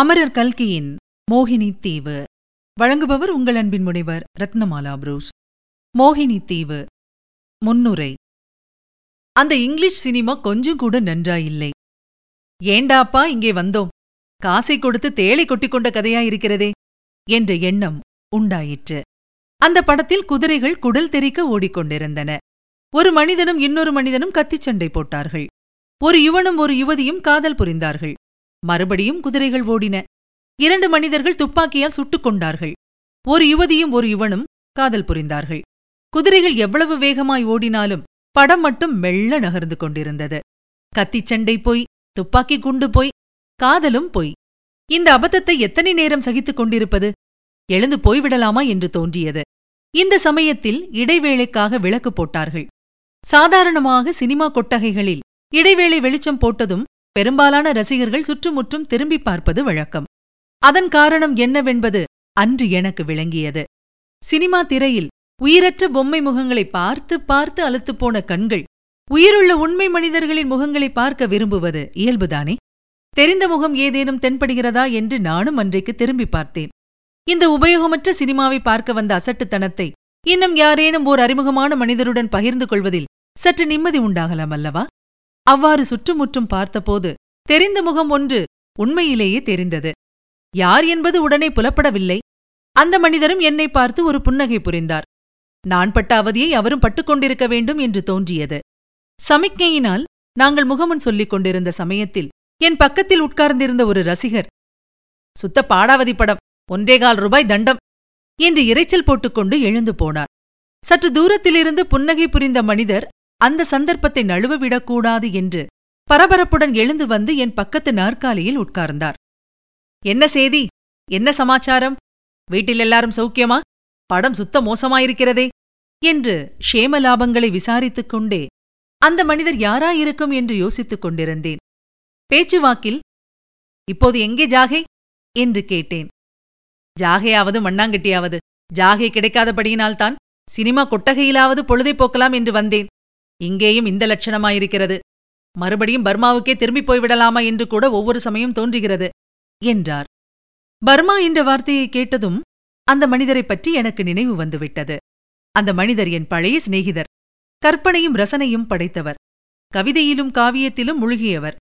அமரர் கல்கியின் மோகினி தீவு. வழங்குபவர் உங்கள் அன்பின் முனைவர் ரத்னமாலா புரூஸ். மோகினி தீவு. முன்னுரை. அந்த இங்கிலீஷ் சினிமா கொஞ்சம் கூட நன்றாயில்லை ஏண்டாப்பா இங்கே வந்தோம். காசை கொடுத்து தேளை கொட்டிக்கொண்ட கதையாயிருக்கிறதே என்ற எண்ணம் உண்டாயிற்று. அந்த படத்தில் குதிரைகள் குடல் தெறிக்க ஓடிக்கொண்டிருந்தன. ஒரு மனிதனும் இன்னொரு மனிதனும் கத்திச் சண்டை போட்டார்கள். ஒரு யுவனும் ஒரு யுவதியும் காதல் புரிந்தார்கள். மறுபடியும் குதிரைகள் ஓடின. இரண்டு மனிதர்கள் துப்பாக்கியால் சுட்டுக் கொண்டார்கள். ஒரு யுவதியும் ஒரு யுவனும் காதல் புரிந்தார்கள். குதிரைகள் எவ்வளவு வேகமாய் ஓடினாலும் படம் மட்டும் மெல்ல நகர்ந்து கொண்டிருந்தது. கத்திச்சண்டை போய் துப்பாக்கி குண்டு போய் காதலும் போய். இந்த அபத்தத்தை எத்தனை நேரம் சகித்துக் கொண்டிருப்பது? எழுந்து போய்விடலாமா என்று தோன்றியது. இந்த சமயத்தில் இடைவேளைக்காக விளக்கு போட்டார்கள். சாதாரணமாக சினிமா கொட்டகைகளில் இடைவேளை வெளிச்சம் போட்டதும் பெரும்பாலான ரசிகர்கள் சுற்றுமுற்றும் திரும்பி பார்ப்பது வழக்கம். அதன் காரணம் என்னவென்பது அன்று எனக்கு விளங்கியது. சினிமா திரையில் உயிரற்ற பொம்மை முகங்களை பார்த்து பார்த்து அலுத்துப்போன கண்கள் உயிருள்ள உண்மை மனிதர்களின் முகங்களை பார்க்க விரும்புவது இயல்புதானே? தெரிந்த முகம் ஏதேனும் தென்படுகிறதா என்று நானும் அன்றைக்கு திரும்பி பார்த்தேன். இந்த உபயோகமற்ற சினிமாவை பார்க்க வந்த அசட்டுத்தனத்தை இன்னும் யாரேனும் ஓர் அறிமுகமான மனிதருடன் பகிர்ந்து கொள்வதில் சற்று நிம்மதி உண்டாகலாம் அல்லவா? அவ்வாறு சுற்றுமுற்றும் பார்த்தபோது தெரிந்த முகம் ஒன்று உண்மையிலேயே தெரிந்தது. யார் என்பது உடனே புலப்படவில்லை. அந்த மனிதரும் என்னை பார்த்து ஒரு புன்னகை புரிந்தார். நான் பட்ட அவதியை அவரும் பட்டுக்கொண்டிருக்க வேண்டும் என்று தோன்றியது. சமிக்ஞையினால் நாங்கள் முகமன் சொல்லிக் கொண்டிருந்த சமயத்தில் என் பக்கத்தில் உட்கார்ந்திருந்த ஒரு ரசிகர் சுத்த பாடாவதி படம் ஒன்றேகால் ரூபாய் தண்டம் என்று இரைச்சல் போட்டுக்கொண்டு எழுந்து போனார். சற்று தூரத்திலிருந்து புன்னகை புரிந்த மனிதர் அந்த சந்தர்ப்பத்தை நழுவ விடக்கூடாது என்று பரபரப்புடன் எழுந்து வந்து என் பக்கத்து நாற்காலியில் உட்கார்ந்தார். என்ன செய்தி என்ன சமாச்சாரம்? வீட்டில் எல்லாரும் சௌக்கியமா? படம் சுத்த மோசமாயிருக்கிறதே என்று ஷேமலாபங்களை விசாரித்துக் கொண்டே அந்த மனிதர் யாராயிருக்கும்? என்று யோசித்துக் கொண்டிருந்தேன். பேச்சுவாக்கில்? இப்போது எங்கே ஜாகை? என்று கேட்டேன். ஜாகையாவது மண்ணாங்கட்டியாவது. ஜாகை கிடைக்காதபடியினால்தான் சினிமா கொட்டகையிலாவது பொழுதை போக்கலாம் என்று வந்தேன். இங்கேயும் இந்த லட்சணமாயிருக்கிறது. மறுபடியும் பர்மாவுக்கே திரும்பிப் போய்விடலாமா என்று கூட ஒவ்வொரு சமயம் தோன்றுகிறது என்றார். பர்மா என்ற வார்த்தையை கேட்டதும் அந்த மனிதரைப் பற்றி எனக்கு நினைவு வந்துவிட்டது. அந்த மனிதர் என் பழைய சிநேகிதர் கற்பனையும் ரசனையும் படைத்தவர் கவிதையிலும் காவியத்திலும் முழுகியவர்.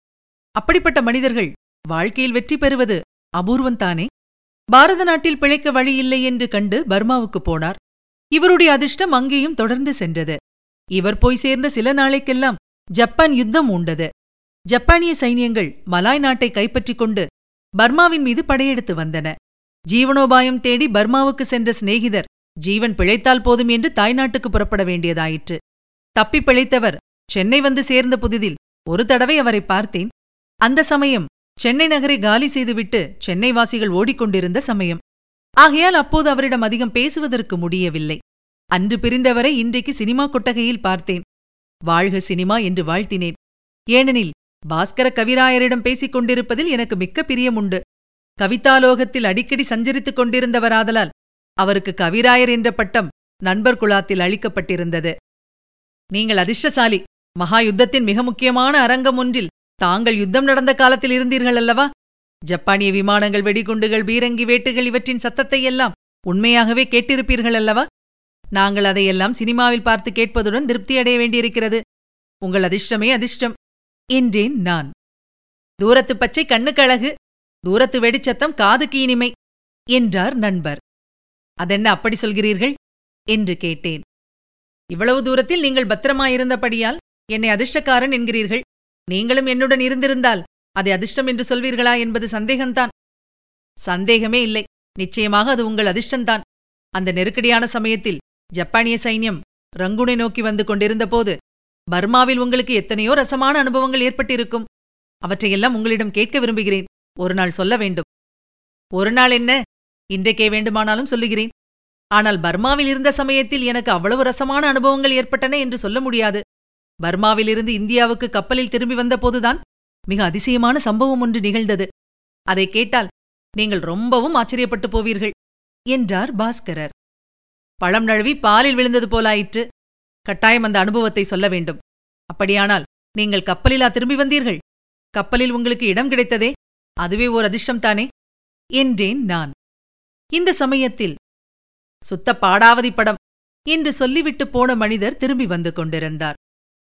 அப்படிப்பட்ட மனிதர்கள் வாழ்க்கையில் வெற்றி பெறுவது அபூர்வந்தானே? பாரத நாட்டில் பிழைக்க வழியில்லை என்று கண்டு பர்மாவுக்குப் போனார். இவருடைய அதிர்ஷ்டம் அங்கேயும் தொடர்ந்து சென்றது. இவர் போய் சேர்ந்த சில நாளைக்கெல்லாம் ஜப்பான் யுத்தம் உண்டது ஜப்பானிய சைனியங்கள் மலாய் நாட்டை கைப்பற்றிக் கொண்டு பர்மாவின் மீது படையெடுத்து வந்தன. ஜீவனோபாயம் தேடி பர்மாவுக்கு சென்ற சிநேகிதர் ஜீவன் பிழைத்தால் போதும் என்று தாய்நாட்டுக்கு புறப்பட வேண்டியதாயிற்று. தப்பி பிழைத்தவர் சென்னை வந்து சேர்ந்த புதிதில் ஒரு தடவை அவரை பார்த்தேன். அந்த சமயம் சென்னை நகரை காலி செய்துவிட்டு சென்னை வாசிகள் ஓடிக்கொண்டிருந்த சமயம். ஆகையால் அப்போது அவரிடம் அதிகம் பேசுவதற்கு முடியவில்லை. அன்று பிரிந்தவரை இன்றைக்கு சினிமா கொட்டகையில் பார்த்தேன். வாழ்க சினிமா என்று வாழ்த்தினேன். ஏனெனில் பாஸ்கர கவிராயரிடம் பேசிக் கொண்டிருப்பதில் எனக்கு மிக்க பிரியமுண்டு கவிதாலோகத்தில் அடிக்கடி சஞ்சரித்துக் கொண்டிருந்தவராதலால் அவருக்கு கவிராயர் என்ற பட்டம் நண்பர் குலாத்தில் அளிக்கப்பட்டிருந்தது. நீங்கள் அதிர்ஷ்டசாலி மகா யுத்தத்தின் மிக முக்கியமான அரங்கம் ஒன்றில் தாங்கள் யுத்தம் நடந்த காலத்தில் இருந்தீர்கள் அல்லவா ஜப்பானிய விமானங்கள் வெடிகுண்டுகள் பீரங்கி வேட்டுகள் இவற்றின் சத்தத்தையெல்லாம் உண்மையாகவே கேட்டிருப்பீர்கள் அல்லவா நாங்கள் அதையெல்லாம் சினிமாவில் பார்த்து கேட்பதுடன் திருப்தியடைய வேண்டியிருக்கிறது. உங்கள் அதிர்ஷ்டமே அதிர்ஷ்டம். என்றேன் நான். தூரத்து பச்சை கண்ணுக்கு அழகு தூரத்து வெடிச்சத்தம் காதுக்கு இனிமை என்றார் நண்பர். அதென்ன அப்படி சொல்கிறீர்கள்? என்று கேட்டேன். இவ்வளவு தூரத்தில் நீங்கள் பத்திரமாயிருந்தபடியால் என்னை அதிர்ஷ்டக்காரன் என்கிறீர்கள். நீங்களும் என்னுடன் இருந்திருந்தால் அதை அதிர்ஷ்டம் என்று சொல்வீர்களா என்பது சந்தேகம்தான். சந்தேகமே இல்லை. நிச்சயமாக அது உங்கள் அதிர்ஷ்டந்தான் அந்த நெருக்கடியான சமயத்தில் ஜப்பானிய சைன்யம் ரங்குனை நோக்கி வந்து கொண்டிருந்தபோது பர்மாவில் உங்களுக்கு எத்தனையோ ரசமான அனுபவங்கள் ஏற்பட்டிருக்கும். அவற்றையெல்லாம் உங்களிடம் கேட்க விரும்புகிறேன். ஒரு நாள் சொல்ல வேண்டும். ஒரு நாள் என்ன? இன்றைக்கே வேண்டுமானாலும் சொல்லுகிறேன். ஆனால் பர்மாவில் இருந்த சமயத்தில் எனக்கு அவ்வளவு ரசமான அனுபவங்கள் ஏற்பட்டன என்று சொல்ல முடியாது. பர்மாவிலிருந்து இந்தியாவுக்கு கப்பலில் திரும்பி வந்தபோதுதான் மிக அதிசயமான சம்பவம் ஒன்று நிகழ்ந்தது. அதை கேட்டால் நீங்கள் ரொம்பவும் ஆச்சரியப்பட்டு போவீர்கள் என்றார் பாஸ்கரர். பழம் நழுவி பாலில் விழுந்தது போலாயிற்று. கட்டாயம் அந்த அனுபவத்தை சொல்ல வேண்டும். அப்படியானால் நீங்கள் கப்பலிலா திரும்பி வந்தீர்கள்? கப்பலில் உங்களுக்கு இடம் கிடைத்ததே? அதுவே ஓர் அதிர்ஷ்டம்தானே என்றேன் நான். இந்த சமயத்தில் சுத்த பாடாவதி படம் என்று சொல்லிவிட்டு போன மனிதர் திரும்பி வந்து கொண்டிருந்தார்.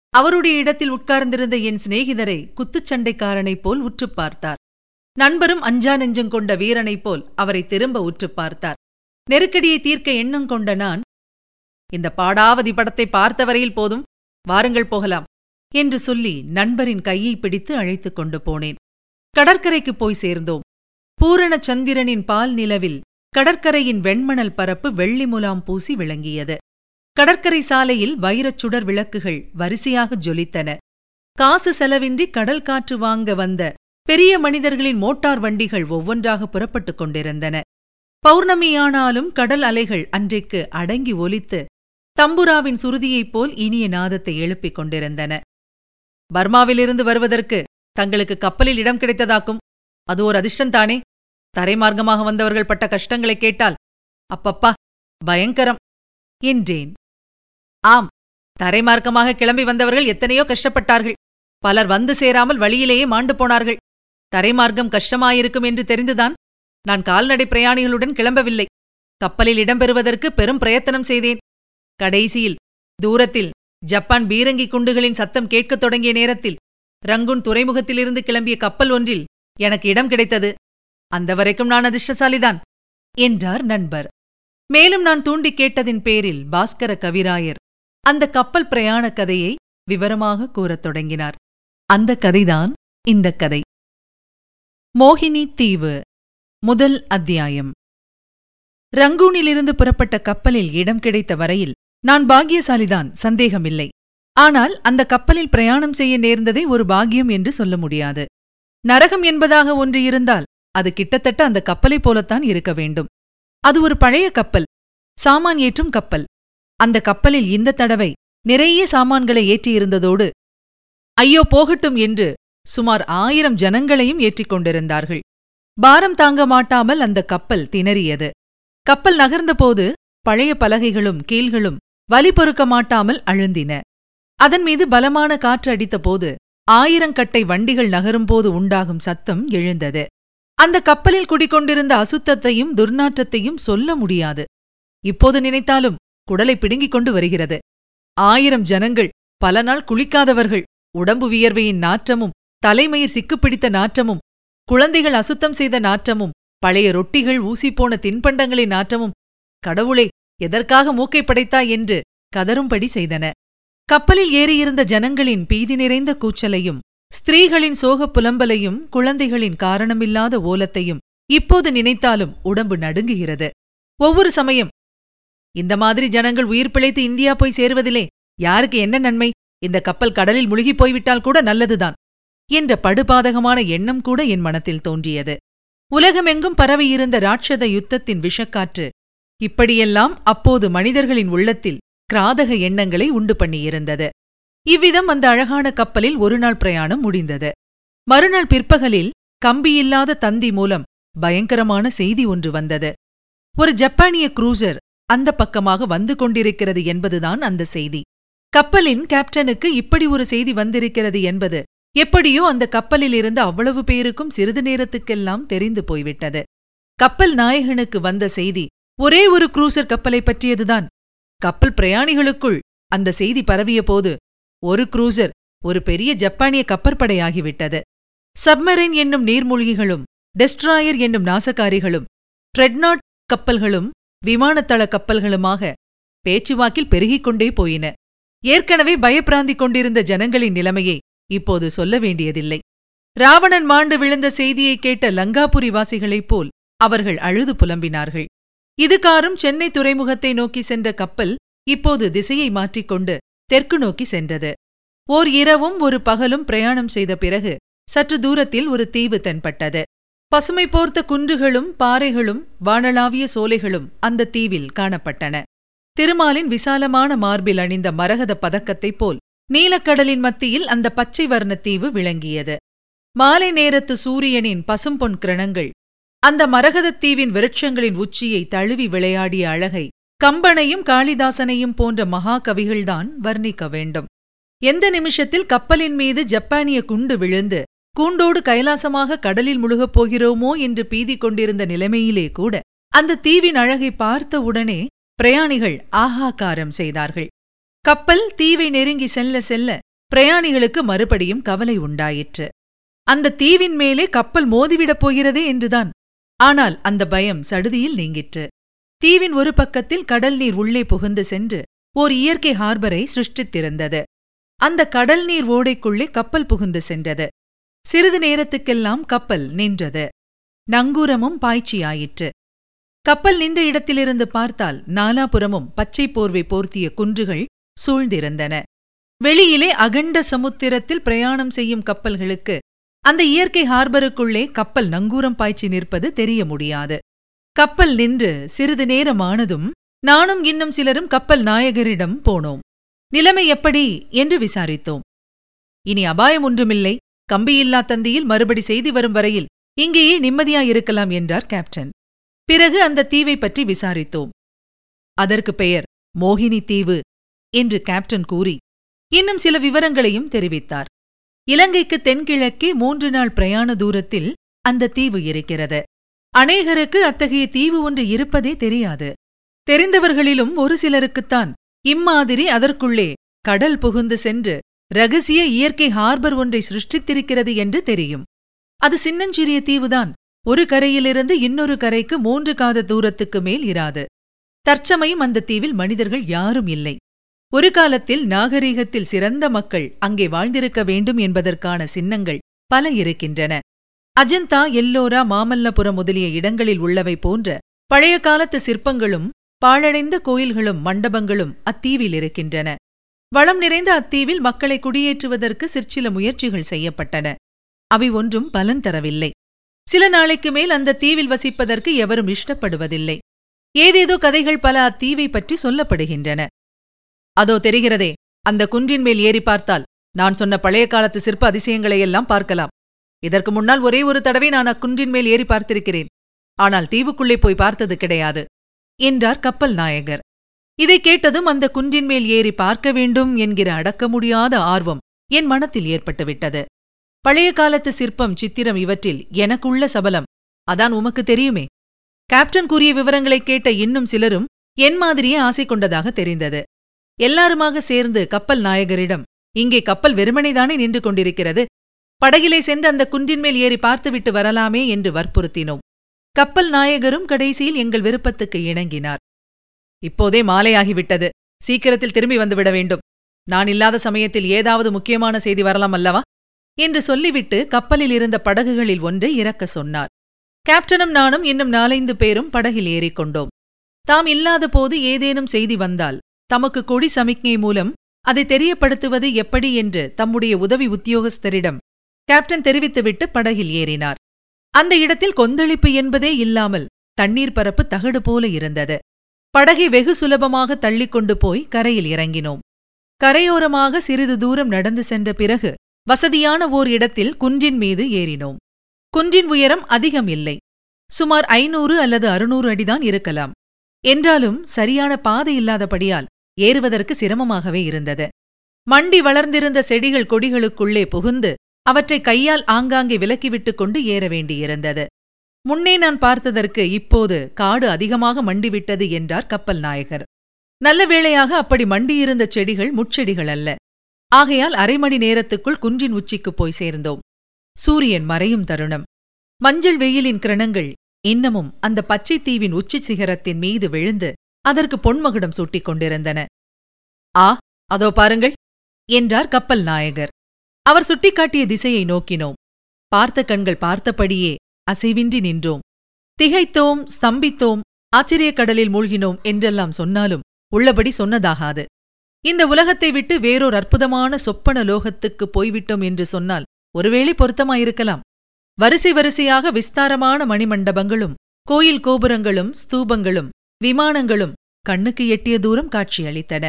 அவருடைய இடத்தில் உட்கார்ந்திருந்த என் சிநேகிதரை குத்துச்சண்டைக்காரனைப் போல் உற்றுப் பார்த்தார். நண்பரும் அஞ்சா நெஞ்சம் கொண்ட வீரனைப் போல் அவரை திரும்ப உற்றுப் பார்த்தார். நெருக்கடியை தீர்க்க எண்ணம் கொண்ட நான் இந்த பாடாவதி படத்தை பார்த்த வரையில் போதும் வாருங்கள் போகலாம் என்று சொல்லி நண்பரின் கையை பிடித்து அழைத்துக் கொண்டு போனேன். கடற்கரைக்குப் போய் சேர்ந்தோம். பூரண சந்திரனின் பால் நிலவில் கடற்கரையின் வெண்மணல் பரப்பு வெள்ளி முலாம் பூசி விளங்கியது. கடற்கரை சாலையில் வைரச் சுடர் விளக்குகள் வரிசையாக ஜொலித்தன. காசு செலவின்றி கடல் காற்று வாங்க வந்த பெரிய மனிதர்களின் மோட்டார் வண்டிகள் ஒவ்வொன்றாக புறப்பட்டுக் கொண்டிருந்தன. பௌர்ணமியானாலும் கடல் அலைகள் அன்றைக்கு அடங்கி ஒலித்து தம்புராவின் சுருதியைப் போல் இனிய நாதத்தை எழுப்பிக் கொண்டிருந்தன. பர்மாவிலிருந்து வருவதற்கு தங்களுக்கு கப்பலில் இடம் கிடைத்ததாக்கும். அது ஒரு அதிர்ஷ்டந்தானே தரைமார்க்கமாக வந்தவர்கள் பட்ட கஷ்டங்களைக் கேட்டால் அப்பப்பா பயங்கரம்! என்றேன். ஆம் தரைமார்க்கமாக கிளம்பி வந்தவர்கள் எத்தனையோ கஷ்டப்பட்டார்கள். பலர் வந்து சேராமல் வழியிலேயே மாண்டு போனார்கள். தரைமார்க்கம் கஷ்டமாயிருக்கும் என்று தெரிந்துதான் நான் கால்நடை பிரயாணிகளுடன் கிளம்பவில்லை. கப்பலில் இடம்பெறுவதற்கு பெரும் பிரயத்தனம் செய்தேன். கடைசியில் தூரத்தில் ஜப்பான் பீரங்கி குண்டுகளின் சத்தம் கேட்கத் தொடங்கிய நேரத்தில் ரங்குன் துறைமுகத்திலிருந்து கிளம்பிய கப்பல் ஒன்றில் எனக்கு இடம் கிடைத்தது. அந்த வரைக்கும் நான் அதிர்ஷ்டசாலிதான் என்றார் நண்பர். மேலும் நான் தூண்டி கேட்டதின் பேரில் பாஸ்கர கவிராயர் அந்த கப்பல் பிரயாண கதையை விவரமாக கூறத் தொடங்கினார். அந்த கதைதான் இந்த கதை. மோகினி தீவு. முதல் அத்தியாயம். ரங்கூனிலிருந்து புறப்பட்ட கப்பலில் இடம் கிடைத்த வரையில் நான் பாக்கியசாலிதான் சந்தேகமில்லை. ஆனால் அந்த கப்பலில் பிரயாணம் செய்ய நேர்ந்ததே ஒரு பாக்கியம் என்று சொல்ல முடியாது. நரகம் என்பதாக ஒன்று இருந்தால் அது கிட்டத்தட்ட அந்த கப்பலைப் போலத்தான் இருக்க வேண்டும். அது ஒரு பழைய கப்பல் சாமான் ஏற்றும் கப்பல். அந்த கப்பலில் இந்த தடவை நிறைய சாமான்களை ஏற்றியிருந்ததோடு ஐயோ போகட்டும் என்று சுமார் ஆயிரம் ஜனங்களையும் ஏற்றிக் கொண்டிருந்தார்கள் பாரம் தாங்க மாட்டாமல் அந்த கப்பல் திணறியது. கப்பல் நகர்ந்தபோது பழைய பலகைகளும் கீழ்களும் வலி பொறுக்க மாட்டாமல் அழுந்தின. அதன் மீது பலமான காற்று அடித்தபோது ஆயிரங்கட்டை வண்டிகள் நகரும்போது உண்டாகும் சத்தம் எழுந்தது. அந்த கப்பலில் குடிக்கொண்டிருந்த அசுத்தத்தையும் துர்நாற்றத்தையும் சொல்ல முடியாது. இப்போது நினைத்தாலும் குடலை பிடுங்கிக் கொண்டு வருகிறது. ஆயிரம் ஜனங்கள் பல நாள் குளிக்காதவர்கள் உடம்பு வியர்வையின் நாற்றமும் தலைமயிர் சிக்குப்பிடித்த நாற்றமும் குழந்தைகள் அசுத்தம் செய்த நாற்றமும் பழைய ரொட்டிகள் ஊசிப்போன தின்பண்டங்களின் நாற்றமும் கடவுளே எதற்காக மூக்கை படைத்தாய் என்று கதரும்படி செய்தன. கப்பலில் ஏறியிருந்த ஜனங்களின் பீதி நிறைந்த கூச்சலையும் ஸ்திரீகளின் சோகப் புலம்பலையும் குழந்தைகளின் காரணமில்லாத ஓலத்தையும் இப்போது நினைத்தாலும் உடம்பு நடுங்குகிறது. ஒவ்வொரு சமயம் இந்த மாதிரி ஜனங்கள் உயிர் பிழைத்து இந்தியா போய் சேருவதிலே யாருக்கு என்ன நன்மை? இந்த கப்பல் கடலில் முழுகிப் போய்விட்டால் கூட நல்லதுதான். என்ற படுபாதகமான எண்ணம் கூட என் மனத்தில் தோன்றியது. உலகமெங்கும் பரவியிருந்த ராட்சத யுத்தத்தின் விஷக்காற்று இப்படியெல்லாம் அப்போது மனிதர்களின் உள்ளத்தில் கிராதக எண்ணங்களை உண்டு பண்ணியிருந்தது. இவ்விதம் அந்த அழகான கப்பலில் ஒருநாள் பிரயாணம் முடிந்தது. மறுநாள் பிற்பகலில் கம்பியில்லாத தந்தி மூலம் பயங்கரமான செய்தி ஒன்று வந்தது. ஒரு ஜப்பானிய குரூசர் அந்த பக்கமாக வந்து கொண்டிருக்கிறது என்பதுதான் அந்த செய்தி. கப்பலின் கேப்டனுக்கு இப்படி ஒரு செய்தி வந்திருக்கிறது என்பது எப்படியோ அந்த கப்பலில் இருந்த அவ்வளவு பேருக்கும் சிறிது நேரத்துக்கெல்லாம் தெரிந்து போய்விட்டது. கப்பல் நாயகனுக்கு வந்த செய்தி ஒரே ஒரு குரூசர் கப்பலை பற்றியதுதான். கப்பல் பிரயாணிகளுக்குள் அந்த செய்தி பரவிய போது ஒரு குரூசர் ஒரு பெரிய ஜப்பானிய கப்பற்படையாகிவிட்டது. சப்மரைன் என்னும் நீர்மூழ்கிகளும் டெஸ்ட்ராயர் என்னும் நாசகாரிகளும் ட்ரெட்னாட் கப்பல்களும் விமானத்தள கப்பல்களுமாக பேச்சுவாக்கில் பெருகிக் கொண்டே போயின. ஏற்கனவே பயப்பிராந்திக் கொண்டிருந்த ஜனங்களின் நிலைமையை இப்போது சொல்ல வேண்டியதில்லை. ராவணன் மாண்டு விழுந்த செய்தியை கேட்ட லங்காபுரி வாசிகளைப் போல் அவர்கள் அழுது புலம்பினார்கள். இதுகாரும் சென்னை துறைமுகத்தை நோக்கி சென்ற கப்பல் இப்போது திசையை மாற்றிக்கொண்டு தெற்கு நோக்கி சென்றது. ஓர் இரவும் ஒரு பகலும் பிரயாணம் செய்த பிறகு சற்று தூரத்தில் ஒரு தீவு தென்பட்டது. பசுமை போர்த்த குன்றுகளும் பாறைகளும் வானளாவிய சோலைகளும் அந்த தீவில் காணப்பட்டன. திருமாலின் விசாலமான மார்பில் அணிந்த மரகத பதக்கத்தைப் போல் நீலக்கடலின் மத்தியில் அந்த பச்சை வர்ணத் தீவு விளங்கியது. மாலை நேரத்து சூரியனின் பசும்பொன் கிரணங்கள் அந்த மரகதத் தீவின் விருட்சங்களின் உச்சியை தழுவி விளையாடிய அழகை கம்பனையும் காளிதாசனையும் போன்ற மகாகவிகள்தான் வர்ணிக்க வேண்டும். எந்த நிமிஷத்தில் கப்பலின் மீது ஜப்பானிய குண்டு விழுந்து கூண்டோடு கைலாசமாக கடலில் முழுகப் போகிறோமோ என்று பீதி கொண்டிருந்த நிலைமையிலே கூட அந்த தீவின் அழகை பார்த்த உடனே பிரயாணிகள் ஆஹாகாரம் செய்தார்கள். கப்பல் தீவை நெருங்கி செல்ல செல்ல பிரயாணிகளுக்கு மறுபடியும் கவலை உண்டாயிற்று. அந்த தீவின் மேலே கப்பல் மோதிவிடப் போகிறதே என்றுதான். ஆனால் அந்த பயம் சடுதியில் நீங்கிற்று. தீவின் ஒரு பக்கத்தில் கடல் நீர் உள்ளே புகுந்து சென்று ஓர் இயற்கை ஹார்பரை சிருஷ்டித்திருந்தது. அந்த கடல் நீர் ஓடைக்குள்ளே கப்பல் புகுந்து சென்றது. சிறிது நேரத்துக்கெல்லாம் கப்பல் நின்றது. நங்கூரமும் பாய்ச்சியாயிற்று. கப்பல் நின்ற இடத்திலிருந்து பார்த்தால் நாலாபுறமும் பச்சை போர்வை போர்த்திய குன்றுகள் சூழ்ந்திருந்தன. வெளியிலே அகண்ட சமுத்திரத்தில் பிரயாணம் செய்யும் கப்பல்களுக்கு அந்த இயற்கை ஹார்பருக்குள்ளே கப்பல் நங்கூரம் பாய்ச்சி நிற்பது தெரிய முடியாது. கப்பல் நின்று சிறிது நேரமானதும் நானும் இன்னும் சிலரும் கப்பல் நாயகரிடம் போனோம். நிலைமை எப்படி? என்று விசாரித்தோம். இனி அபாயம் ஒன்றுமில்லை. கம்பியில்லா தந்தியில் மறுபடி செய்தி வரும் வரையில் இங்கேயே நிம்மதியாயிருக்கலாம் என்றார் கேப்டன். பிறகு அந்த தீவை பற்றி விசாரித்தோம். அதற்கு பெயர் மோகினி தீவு. என்று கேப்டன் கூறி இன்னும் சில விவரங்களையும் தெரிவித்தார். இலங்கைக்கு தென்கிழக்கே மூன்று நாள் பிரயாண தூரத்தில் அந்த தீவு இருக்கிறது. அநேகருக்கு அத்தகைய தீவு ஒன்று இருப்பதே தெரியாது. தெரிந்தவர்களிலும் ஒரு சிலருக்குத்தான் இம்மாதிரி அதற்குள்ளே கடல் புகுந்து சென்று ரகசிய இயற்கை ஹார்பர் ஒன்றை சிருஷ்டித்திருக்கிறது என்று தெரியும். அது சின்னஞ்சிறிய தீவுதான். ஒரு கரையிலிருந்து இன்னொரு கரைக்கு மூன்று காத தூரத்துக்கு மேல் இராது. தற்சமயம் அந்த தீவில் மனிதர்கள் யாரும் இல்லை. ஒரு காலத்தில் நாகரீகத்தில் சிறந்த மக்கள் அங்கே வாழ்ந்திருக்க வேண்டும் என்பதற்கான சின்னங்கள் பல இருக்கின்றன. அஜந்தா எல்லோரா மாமல்லபுரம் முதலிய இடங்களில் உள்ளவை போன்ற பழைய காலத்து சிற்பங்களும் பாழடைந்த கோயில்களும் மண்டபங்களும் அத்தீவில் இருக்கின்றன. வளம் நிறைந்த அத்தீவில் மக்களை குடியேற்றுவதற்கு சிற்சில முயற்சிகள் செய்யப்பட்டன. அவை ஒன்றும் பலன் தரவில்லை. சில நாளைக்கு மேல் அந்த தீவில் வசிப்பதற்கு எவரும் இஷ்டப்படுவதில்லை. ஏதேதோ கதைகள் பல அத்தீவை பற்றி சொல்லப்படுகின்றன. அதோ தெரிகிறதே அந்த குன்றின் மேல் ஏறி பார்த்தால் நான் சொன்ன பழைய காலத்து சிற்ப அதிசயங்களையெல்லாம் பார்க்கலாம். இதற்கு முன்னால் ஒரே ஒரு தடவை நான் அக்குன்றின் மேல் ஏறி பார்த்திருக்கிறேன். ஆனால் தீவுக்குள்ளே போய் பார்த்தது கிடையாது என்றார் கப்பல் நாயகர். இதை கேட்டதும் அந்த குன்றின் மேல் ஏறி பார்க்க வேண்டும் என்கிற அடக்க முடியாத ஆர்வம் என் மனத்தில் ஏற்பட்டுவிட்டது. பழைய காலத்து சிற்பம் சித்திரம் இவற்றில் எனக்குள்ள சபலம். அதான் உமக்கு தெரியுமே? கேப்டன் கூறிய விவரங்களைக் கேட்ட இன்னும் சிலரும் என் மாதிரியே ஆசை கொண்டதாக தெரிந்தது. எல்லாருமாக சேர்ந்து கப்பல் நாயகரிடம் இங்கே கப்பல் வெறுமனைதானே நின்று கொண்டிருக்கிறது? படகிலே சென்று அந்த குன்றின் மேல் ஏறி பார்த்துவிட்டு வரலாமே என்று வற்புறுத்தினோம். கப்பல் நாயகரும் கடைசியில் எங்கள் விருப்பத்துக்கு இணங்கினார். இப்போதே மாலையாகிவிட்டது. சீக்கிரத்தில் திரும்பி வந்துவிட வேண்டும். நான் இல்லாத சமயத்தில் ஏதாவது முக்கியமான செய்தி வரலாம் அல்லவா? என்று சொல்லிவிட்டு கப்பலில் இருந்த படகுகளில் ஒன்றை இறக்க சொன்னார். கேப்டனும் நானும் இன்னும் நாலைந்து பேரும் படகில் ஏறிக்கொண்டோம். தாம் இல்லாத போது ஏதேனும் செய்தி வந்தால் தமக்கு கொடி சமிக்ஞை மூலம் அதை தெரியப்படுத்துவது எப்படி என்று தம்முடைய உதவி உத்தியோகஸ்தரிடம் கேப்டன் தெரிவித்துவிட்டு படகில் ஏறினார். அந்த இடத்தில் கொந்தளிப்பு என்பதே இல்லாமல் தண்ணீர் பரப்பு தகடு போல இருந்தது. படகை வெகு சுலபமாக தள்ளிக்கொண்டு போய் கரையில் இறங்கினோம். கரையோரமாக சிறிது தூரம் நடந்து சென்ற பிறகு வசதியான ஓர் இடத்தில் குன்றின் மீது ஏறினோம். குன்றின் உயரம் அதிகம் இல்லை. சுமார் ஐநூறு அல்லது அறுநூறு அடிதான் இருக்கலாம். என்றாலும் சரியான பாதை இல்லாதபடியால் ஏறுவதற்கு சிரமமாகவே இருந்தது. மண்டி வளர்ந்திருந்த செடிகள் கொடிகளுக்குள்ளே புகுந்து அவற்றை கையால் ஆங்காங்கே விலக்கிவிட்டுக் கொண்டு ஏற வேண்டியிருந்தது. முன்னே நான் பார்த்ததற்கு இப்போது காடு அதிகமாக மண்டிவிட்டது என்றார் கப்பல் நாயகர். நல்ல வேளையாக அப்படி மண்டியிருந்த செடிகள் முட்செடிகள் அல்ல. ஆகையால் அரை மணி நேரத்துக்குள் குன்றின் உச்சிக்குப் போய் சேர்ந்தோம். சூரியன் மறையும் தருணம். மஞ்சள் வெயிலின் கிரணங்கள் இன்னமும் அந்த பச்சை தீவின் உச்சி சிகரத்தின் மீது விழுந்து அதற்கு பொன்மகுடம் சூட்டிக் கொண்டிருந்தன. ஆ அதோ பாருங்கள் என்றார் கப்பல் நாயகர். அவர் சுட்டிக்காட்டிய திசையை நோக்கினோம். பார்த்த கண்கள் பார்த்தபடியே அசைவின்றி நின்றோம். திகைத்தோம் ஸ்தம்பித்தோம் ஆச்சரியக் கடலில் மூழ்கினோம் என்றெல்லாம் சொன்னாலும் உள்ளபடி சொன்னதாகாது. இந்த உலகத்தை விட்டு வேறொரு அற்புதமான சொப்பன லோகத்துக்குப் போய்விட்டோம் என்று சொன்னால் ஒருவேளை பொருத்தமாயிருக்கலாம். வரிசை வரிசையாக விஸ்தாரமான மணிமண்டபங்களும் கோயில் கோபுரங்களும் ஸ்தூபங்களும் விமானங்களும் கண்ணுக்கு எட்டிய தூரம் காட்சியளித்தன.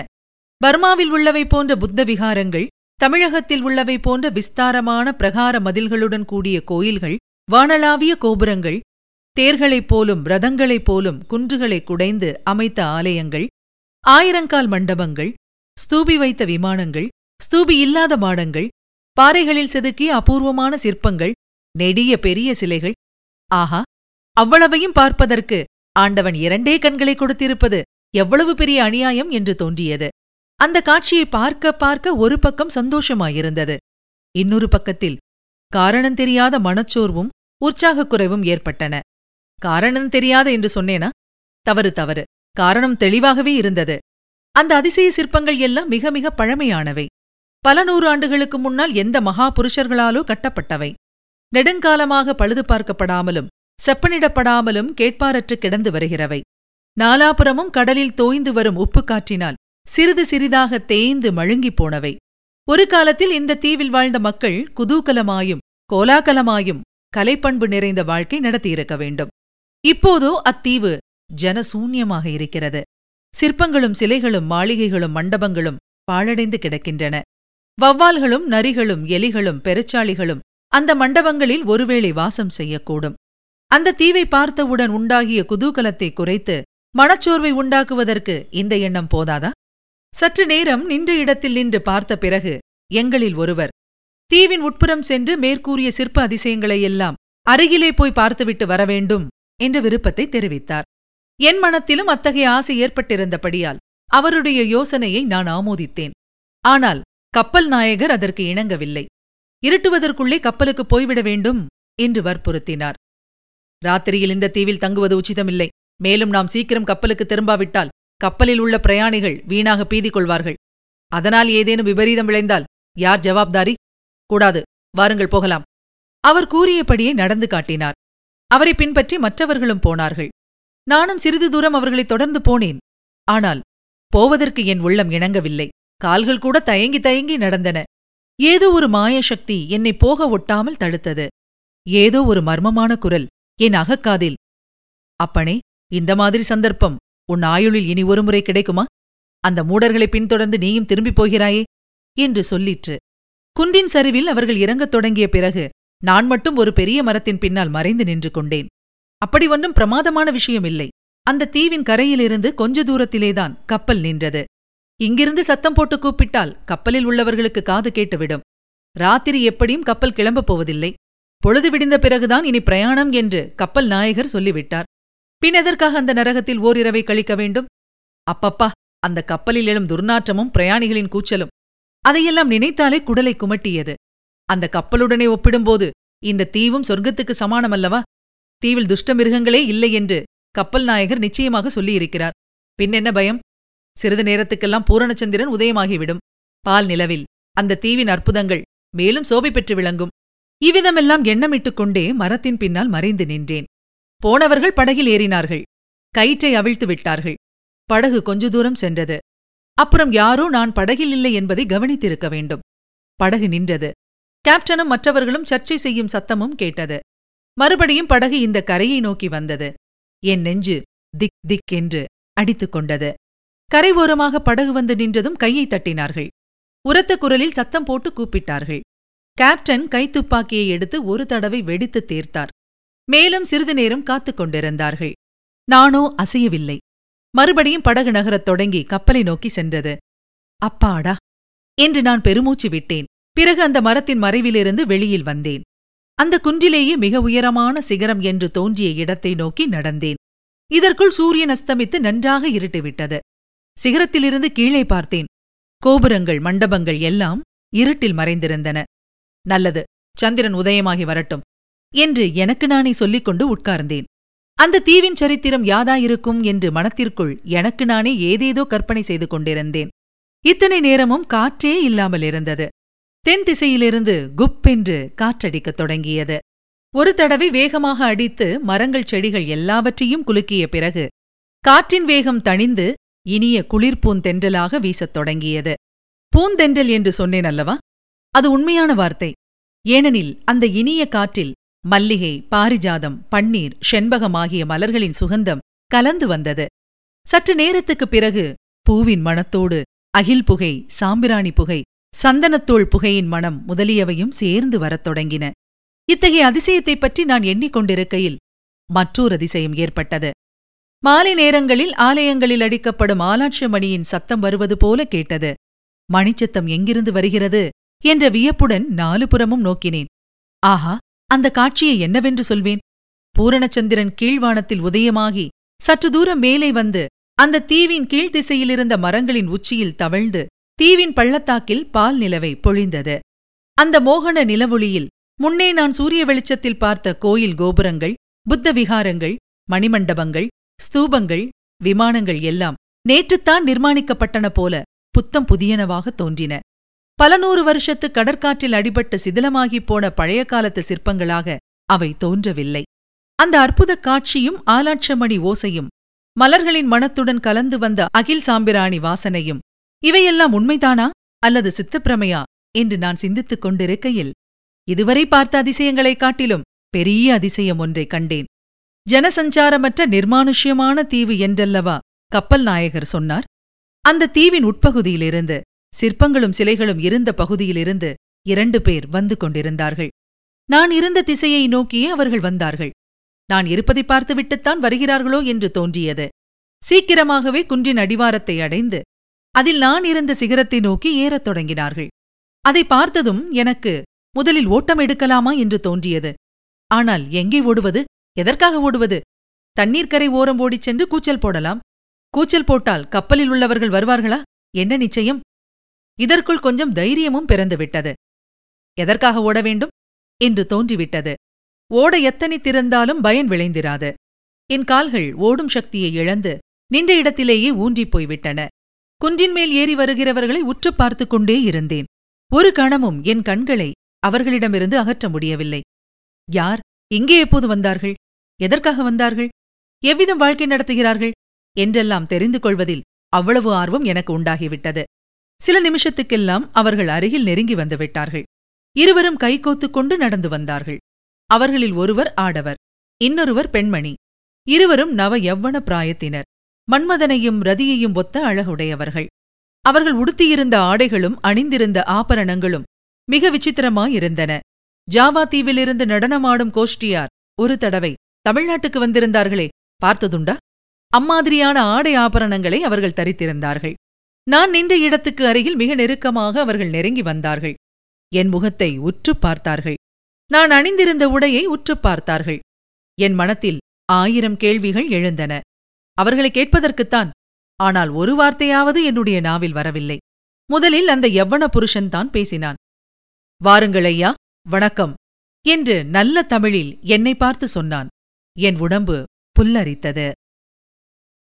பர்மாவில் உள்ளவை போன்ற புத்த விகாரங்கள் தமிழகத்தில் உள்ளவை போன்ற விஸ்தாரமான பிரகார மதில்களுடன் கூடிய கோயில்கள் வானளாவிய கோபுரங்கள் தேர்களைப் போலும் ரதங்களைப் போலும் குன்றுகளை குடைந்து அமைத்த ஆலயங்கள் ஆயிரங்கால் மண்டபங்கள் ஸ்தூபி வைத்த விமானங்கள் ஸ்தூபி இல்லாத மாடங்கள் பாறைகளில் செதுக்கிய அபூர்வமான சிற்பங்கள் நெடிய பெரிய சிலைகள். ஆஹா! அவ்வளவையும் பார்ப்பதற்கு ஆண்டவன் இரண்டே கண்களை கொடுத்திருப்பது எவ்வளவு பெரிய அநியாயம் என்று தோன்றியது. அந்த காட்சியை பார்க்க பார்க்க ஒரு பக்கம் சந்தோஷமாயிருந்தது. இன்னொரு பக்கத்தில் காரணம் தெரியாத மனச்சோர்வும் உற்சாகக் குறைவும் ஏற்பட்டன. காரணம் தெரியாத என்று சொன்னேனா? தவறு தவறு. காரணம் தெளிவாகவே இருந்தது. அந்த அதிசய சிற்பங்கள் எல்லாம் மிக மிக பழமையானவை. பல நூறு ஆண்டுகளுக்கு முன்னால் எந்த மகா புருஷர்களாலோ கட்டப்பட்டவை. நெடுங்காலமாக பழுது பார்க்கப்படாமலும் செப்பனிடப்படாமலும் கேட்பாரற்று கிடந்து வருகிறவை. நாலாபுறமும் கடலில் தோய்ந்து வரும் உப்பு காற்றினால் சிறிது சிறிதாக தேய்ந்து மழுங்கிப் போனவை. ஒரு காலத்தில் இந்த தீவில் வாழ்ந்த மக்கள் குதூகலமாயும் கோலாகலமாயும் கலைப்பண்பு நிறைந்த வாழ்க்கை நடத்தியிருக்க வேண்டும். இப்போதோ அத்தீவு ஜனசூன்யமாக இருக்கிறது. சிற்பங்களும் சிலைகளும் மாளிகைகளும் மண்டபங்களும் பாழடைந்து கிடக்கின்றன. வவ்வால்களும் நரிகளும் எலிகளும் பெருச்சாளிகளும் அந்த மண்டபங்களில் ஒருவேளை வாசம் செய்யக்கூடும். அந்த தீவை பார்த்தவுடன் உண்டாகிய குதூகலத்தை குறைத்து மனச்சோர்வை உண்டாக்குவதற்கு இந்த எண்ணம் போதாதா? சற்று நேரம் நின்ற இடத்தில் நின்று பார்த்த பிறகு எங்களில் ஒருவர் தீவின் உட்புறம் சென்று மேற்கூறிய சிற்ப அதிசயங்களையெல்லாம் அருகிலே போய் பார்த்துவிட்டு வரவேண்டும் என்ற விருப்பத்தை தெரிவித்தார். என் மனத்திலும் அத்தகைய ஆசை ஏற்பட்டிருந்தபடியால் அவருடைய யோசனையை நான் ஆமோதித்தேன். ஆனால் கப்பல் நாயகர் அதற்கு இணங்கவில்லை. இருட்டுவதற்குள்ளே கப்பலுக்கு போய்விட வேண்டும் என்று வற்புறுத்தினார். ராத்திரியில் இந்த தீவில் தங்குவது உச்சிதமில்லை. மேலும் நாம் சீக்கிரம் கப்பலுக்கு திரும்பாவிட்டால் கப்பலில் உள்ள பிரயாணிகள் வீணாக பீதி கொள்வார்கள் அதனால் ஏதேனும் விபரீதம் விளைந்தால் யார் ஜவாப்தாரி? கூடாது வாருங்கள் போகலாம். அவர் கூறியபடியே நடந்து காட்டினார். அவரை பின்பற்றி மற்றவர்களும் போனார்கள். நானும் சிறிது தூரம் அவர்களை தொடர்ந்து போனேன். ஆனால் போவதற்கு என் உள்ளம் இணங்கவில்லை. கால்கள் கூட தயங்கி தயங்கி நடந்தன. ஏதோ ஒரு மாயசக்தி என்னை போக ஒட்டாமல் தடுத்தது. ஏதோ ஒரு மர்மமான குரல் என் அகக்காதில் அப்பனே இந்த மாதிரி சந்தர்ப்பம். உன் ஆயுளில் இனி ஒருமுறை கிடைக்குமா? அந்த மூடர்களை பின்தொடர்ந்து நீயும் திரும்பிப் போகிறாயே? என்று சொல்லிற்று. குன்றின் சரிவில் அவர்கள் இறங்கத் தொடங்கிய பிறகு நான் மட்டும் ஒரு பெரிய மரத்தின் பின்னால் மறைந்து நின்று கொண்டேன். அப்படி ஒன்றும் பிரமாதமான விஷயமில்லை. அந்த தீவின் கரையிலிருந்து கொஞ்ச தூரத்திலேதான் கப்பல் நின்றது. இங்கிருந்து சத்தம் போட்டு கூப்பிட்டால் கப்பலில் உள்ளவர்களுக்கு காது கேட்டுவிடும். ராத்திரி எப்படியும் கப்பல் கிளம்பப் போவதில்லை. பொழுது விடிந்த பிறகுதான் இனி பிரயாணம் என்று கப்பல் நாயகர் சொல்லிவிட்டார். பின் எதற்காக அந்த நரகத்தில் ஓரிரவை கழிக்க வேண்டும்? அப்பப்பா அந்த கப்பலில் எழும் துர்நாற்றமும் பிரயாணிகளின் கூச்சலும். அதையெல்லாம் நினைத்தாலே குடலை குமட்டியது. அந்த கப்பலுடனே ஒப்பிடும்போது இந்த தீவும் சொர்க்கத்துக்கு சமானமல்லவா? தீவில் துஷ்ட மிருகங்களே இல்லை என்று கப்பல் நாயகர் நிச்சயமாக சொல்லியிருக்கிறார். பின் என்ன பயம்? சிறிது நேரத்துக்கெல்லாம் பூரணச்சந்திரன் உதயமாகிவிடும். பால் நிலவில் அந்த தீவின் அற்புதங்கள் மேலும் சோபை பெற்று விளங்கும். இவ்விதமெல்லாம் எண்ணமிட்டுக் கொண்டே மரத்தின் பின்னால் மறைந்து நின்றேன். போனவர்கள் படகில் ஏறினார்கள். கயிற்றை அவிழ்த்து விட்டார்கள். படகு கொஞ்ச தூரம் சென்றது. அப்புறம் யாரோ நான் படகில் இல்லை என்பதை கவனித்திருக்க வேண்டும். படகு நின்றது. கேப்டனும் மற்றவர்களும் சர்ச்சை செய்யும் சத்தமும் கேட்டது. மறுபடியும் படகு இந்த கரையை நோக்கி வந்தது. என் நெஞ்சு திக் திக் என்று அடித்துக் கொண்டது. கரை ஓரமாக படகு வந்து நின்றதும் கையை தட்டினார்கள். உரத்த குரலில் சத்தம் போட்டு கூப்பிட்டார்கள். கேப்டன் கைத்துப்பாக்கியை எடுத்து ஒரு தடவை வெடித்து தீர்த்தார். மேலும் சிறிது நேரம் காத்துக் கொண்டிருந்தார்கள். நானோ அசையவில்லை. மறுபடியும் படகு நகரத் தொடங்கி கப்பலை நோக்கி சென்றது. அப்பாடா! என்று நான் பெருமூச்சு விட்டேன். பிறகு அந்த மரத்தின் மறைவிலிருந்து வெளியில் வந்தேன். அந்த குன்றிலேயே மிக உயரமான சிகரம் என்று தோன்றிய இடத்தை நோக்கி நடந்தேன். இதற்குள் சூரியன் அஸ்தமித்து நன்றாக இருட்டுவிட்டது. சிகரத்திலிருந்து கீழே பார்த்தேன். கோபுரங்கள் மண்டபங்கள் எல்லாம் இருட்டில் மறைந்திருந்தன. நல்லது. சந்திரன் உதயமாகி வரட்டும். என்று எனக்கு நானே சொல்லிக் கொண்டு உட்கார்ந்தேன். அந்த தீவின் சரித்திரம் யாதாயிருக்கும் என்று மனத்திற்குள் எனக்கு நானே ஏதேதோ கற்பனை செய்து கொண்டிருந்தேன். இத்தனை நேரமும் காற்றே இல்லாமல் இருந்தது. தென் திசையிலிருந்து குப்பென்று காற்றடிக்கத் தொடங்கியது. ஒரு தடவை வேகமாக அடித்து மரங்கள் செடிகள் எல்லாவற்றையும் குலுக்கிய பிறகு காற்றின் வேகம் தணிந்து இனிய குளிர்பூந்தென்றலாக வீசத் தொடங்கியது. பூந்தென்றல் என்று சொன்னேன் அல்லவா? அது உண்மையான வார்த்தை. ஏனெனில் அந்த இனிய காற்றில் மல்லிகை பாரிஜாதம் பன்னீர் செண்பகம் ஆகிய மலர்களின் சுகந்தம் கலந்து வந்தது. சற்று நேரத்துக்குப் பிறகு பூவின் மணத்தோடு அகில் புகை சாம்பிராணி புகை சந்தனத்தூள் புகையின் மனம் முதலியவையும் சேர்ந்து வரத் தொடங்கின. இத்தகைய அதிசயத்தைப் பற்றி நான் எண்ணிக்கொண்டிருக்கையில் மற்றோர் அதிசயம் ஏற்பட்டது. மாலை நேரங்களில் ஆலயங்களில் அடிக்கப்படும் ஆலாட்சி மணியின் சத்தம் வருவது போல கேட்டது. மணிச்சத்தம் எங்கிருந்து வருகிறது? என்ற வியப்புடன் நாலு புறமும் நோக்கினேன். ஆஹா! அந்த காட்சியை என்னவென்று சொல்வேன்? பூரணச்சந்திரன் கீழ்வானத்தில் உதயமாகி சற்று தூரம் மேலே வந்து அந்த தீவின் கீழ்த்திசையிலிருந்த மரங்களின் உச்சியில் தவழ்ந்து தீவின் பள்ளத்தாக்கில் பால் நிலவை பொழிந்தது. அந்த மோகன நிலவொளியில் முன்னே நான் சூரிய வெளிச்சத்தில் பார்த்த கோயில் கோபுரங்கள் புத்த விகாரங்கள் மணிமண்டபங்கள் ஸ்தூபங்கள் விமானங்கள் எல்லாம் நேற்றுத்தான் நிர்மாணிக்கப்பட்டன போல புத்தம் புதியனவாக தோன்றின. பல நூறு வருஷத்து கடற்காற்றில் அடிபட்டு சிதிலமாகிப் போன பழைய காலத்து சிற்பங்களாக அவை தோன்றவில்லை. அந்த அற்புதக் காட்சியும் ஆலாட்சமணி ஓசையும் மலர்களின் மணத்துடன் கலந்து வந்த அகில் சாம்பிராணி வாசனையும் இவையெல்லாம் உண்மைதானா அல்லது சித்தப்பிரமையா என்று நான் சிந்தித்துக் கொண்டிருக்கையில் இதுவரை பார்த்த அதிசயங்களைக் காட்டிலும் பெரிய அதிசயம் ஒன்றைக் கண்டேன். ஜனசஞ்சாரமற்ற நிர்மானுஷ்யமான தீவு என்றல்லவா கப்பல் நாயகர் சொன்னார்? அந்த தீவின் உட்பகுதியிலிருந்து சிற்பங்களும் சிலைகளும் இருந்த பகுதியிலிருந்து இரண்டு பேர் வந்து கொண்டிருந்தார்கள். நான் இருந்த திசையை நோக்கியே அவர்கள் வந்தார்கள். நான் இருப்பதை பார்த்துவிட்டுத்தான் வருகிறார்களோ என்று தோன்றியது. சீக்கிரமாகவே குன்றின் அடிவாரத்தை அடைந்து அதில் நான் இருந்த சிகரத்தை நோக்கி ஏறத் தொடங்கினார்கள். அதை பார்த்ததும் எனக்கு முதலில் ஓட்டம் எடுக்கலாமா என்று தோன்றியது. ஆனால் எங்கே ஓடுவது? எதற்காக ஓடுவது? தண்ணீர்க்கரை ஓரம் ஓடிச் சென்று கூச்சல் போடலாம். கூச்சல் போட்டால் கப்பலில் உள்ளவர்கள் வருவார்களா? என்ன நிச்சயம்? இதற்குள் கொஞ்சம் தைரியமும் பிறந்துவிட்டது எதற்காக ஓட வேண்டும்? என்று தோன்றிவிட்டது. ஓட எத்தனித்திருந்தாலும் பயன் விளைந்திராது. என் கால்கள் ஓடும் சக்தியை இழந்து நின்ற இடத்திலேயே ஊன்றிப் போய்விட்டன. குன்றின் மேல் ஏறி வருகிறவர்களை உற்று பார்த்துக் கொண்டே இருந்தேன். ஒரு கணமும் என் கண்களை அவர்களிடமிருந்து அகற்ற முடியவில்லை. யார்? இங்கே எப்போது வந்தார்கள்? எதற்காக வந்தார்கள்? எவ்விதம் வாழ்க்கை நடத்துகிறார்கள்? என்றெல்லாம் தெரிந்து கொள்வதில் அவ்வளவு ஆர்வம் எனக்கு உண்டாகிவிட்டது. சில நிமிஷத்துக்கெல்லாம் அவர்கள் அருகில் நெருங்கி வந்துவிட்டார்கள். இருவரும் கைகோத்துக் கொண்டு நடந்து வந்தார்கள். அவர்களில் ஒருவர் ஆடவர் இன்னொருவர் பெண்மணி. இருவரும் நவ எவ்வன பிராயத்தினர். மன்மதனையும் ரதியையும் ஒத்த அழகுடையவர்கள். அவர்கள் உடுத்தியிருந்த ஆடைகளும் அணிந்திருந்த ஆபரணங்களும் மிக விசித்திரமாயிருந்தன. ஜாவா தீவிலிருந்து நடனமாடும் கோஷ்டியார் ஒரு தடவை தமிழ்நாட்டுக்கு வந்திருந்தார்களே பார்த்ததுண்டா? அம்மாதிரியான ஆடை ஆபரணங்களை அவர்கள் தரித்திருந்தார்கள். நான் நின்ற இடத்துக்கு அருகில் மிக நெருக்கமாக அவர்கள் நெருங்கி வந்தார்கள். என் முகத்தை உற்றுப் பார்த்தார்கள். நான் அணிந்திருந்த உடையை உற்றுப் பார்த்தார்கள். என் மனத்தில் ஆயிரம் கேள்விகள் எழுந்தன. அவர்களை கேட்பதற்குத்தான் ஆனால் ஒரு வார்த்தையாவது என்னுடைய நாவில் வரவில்லை. முதலில் அந்த யவ்வன புருஷன்தான் பேசினான். வாருங்கள் ஐயா வணக்கம். என்று நல்ல தமிழில் என்னை பார்த்து சொன்னான். என் உடம்பு புல்லரித்தது.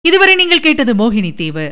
இதுவரை நீங்கள் கேட்டது மோகினி தீவு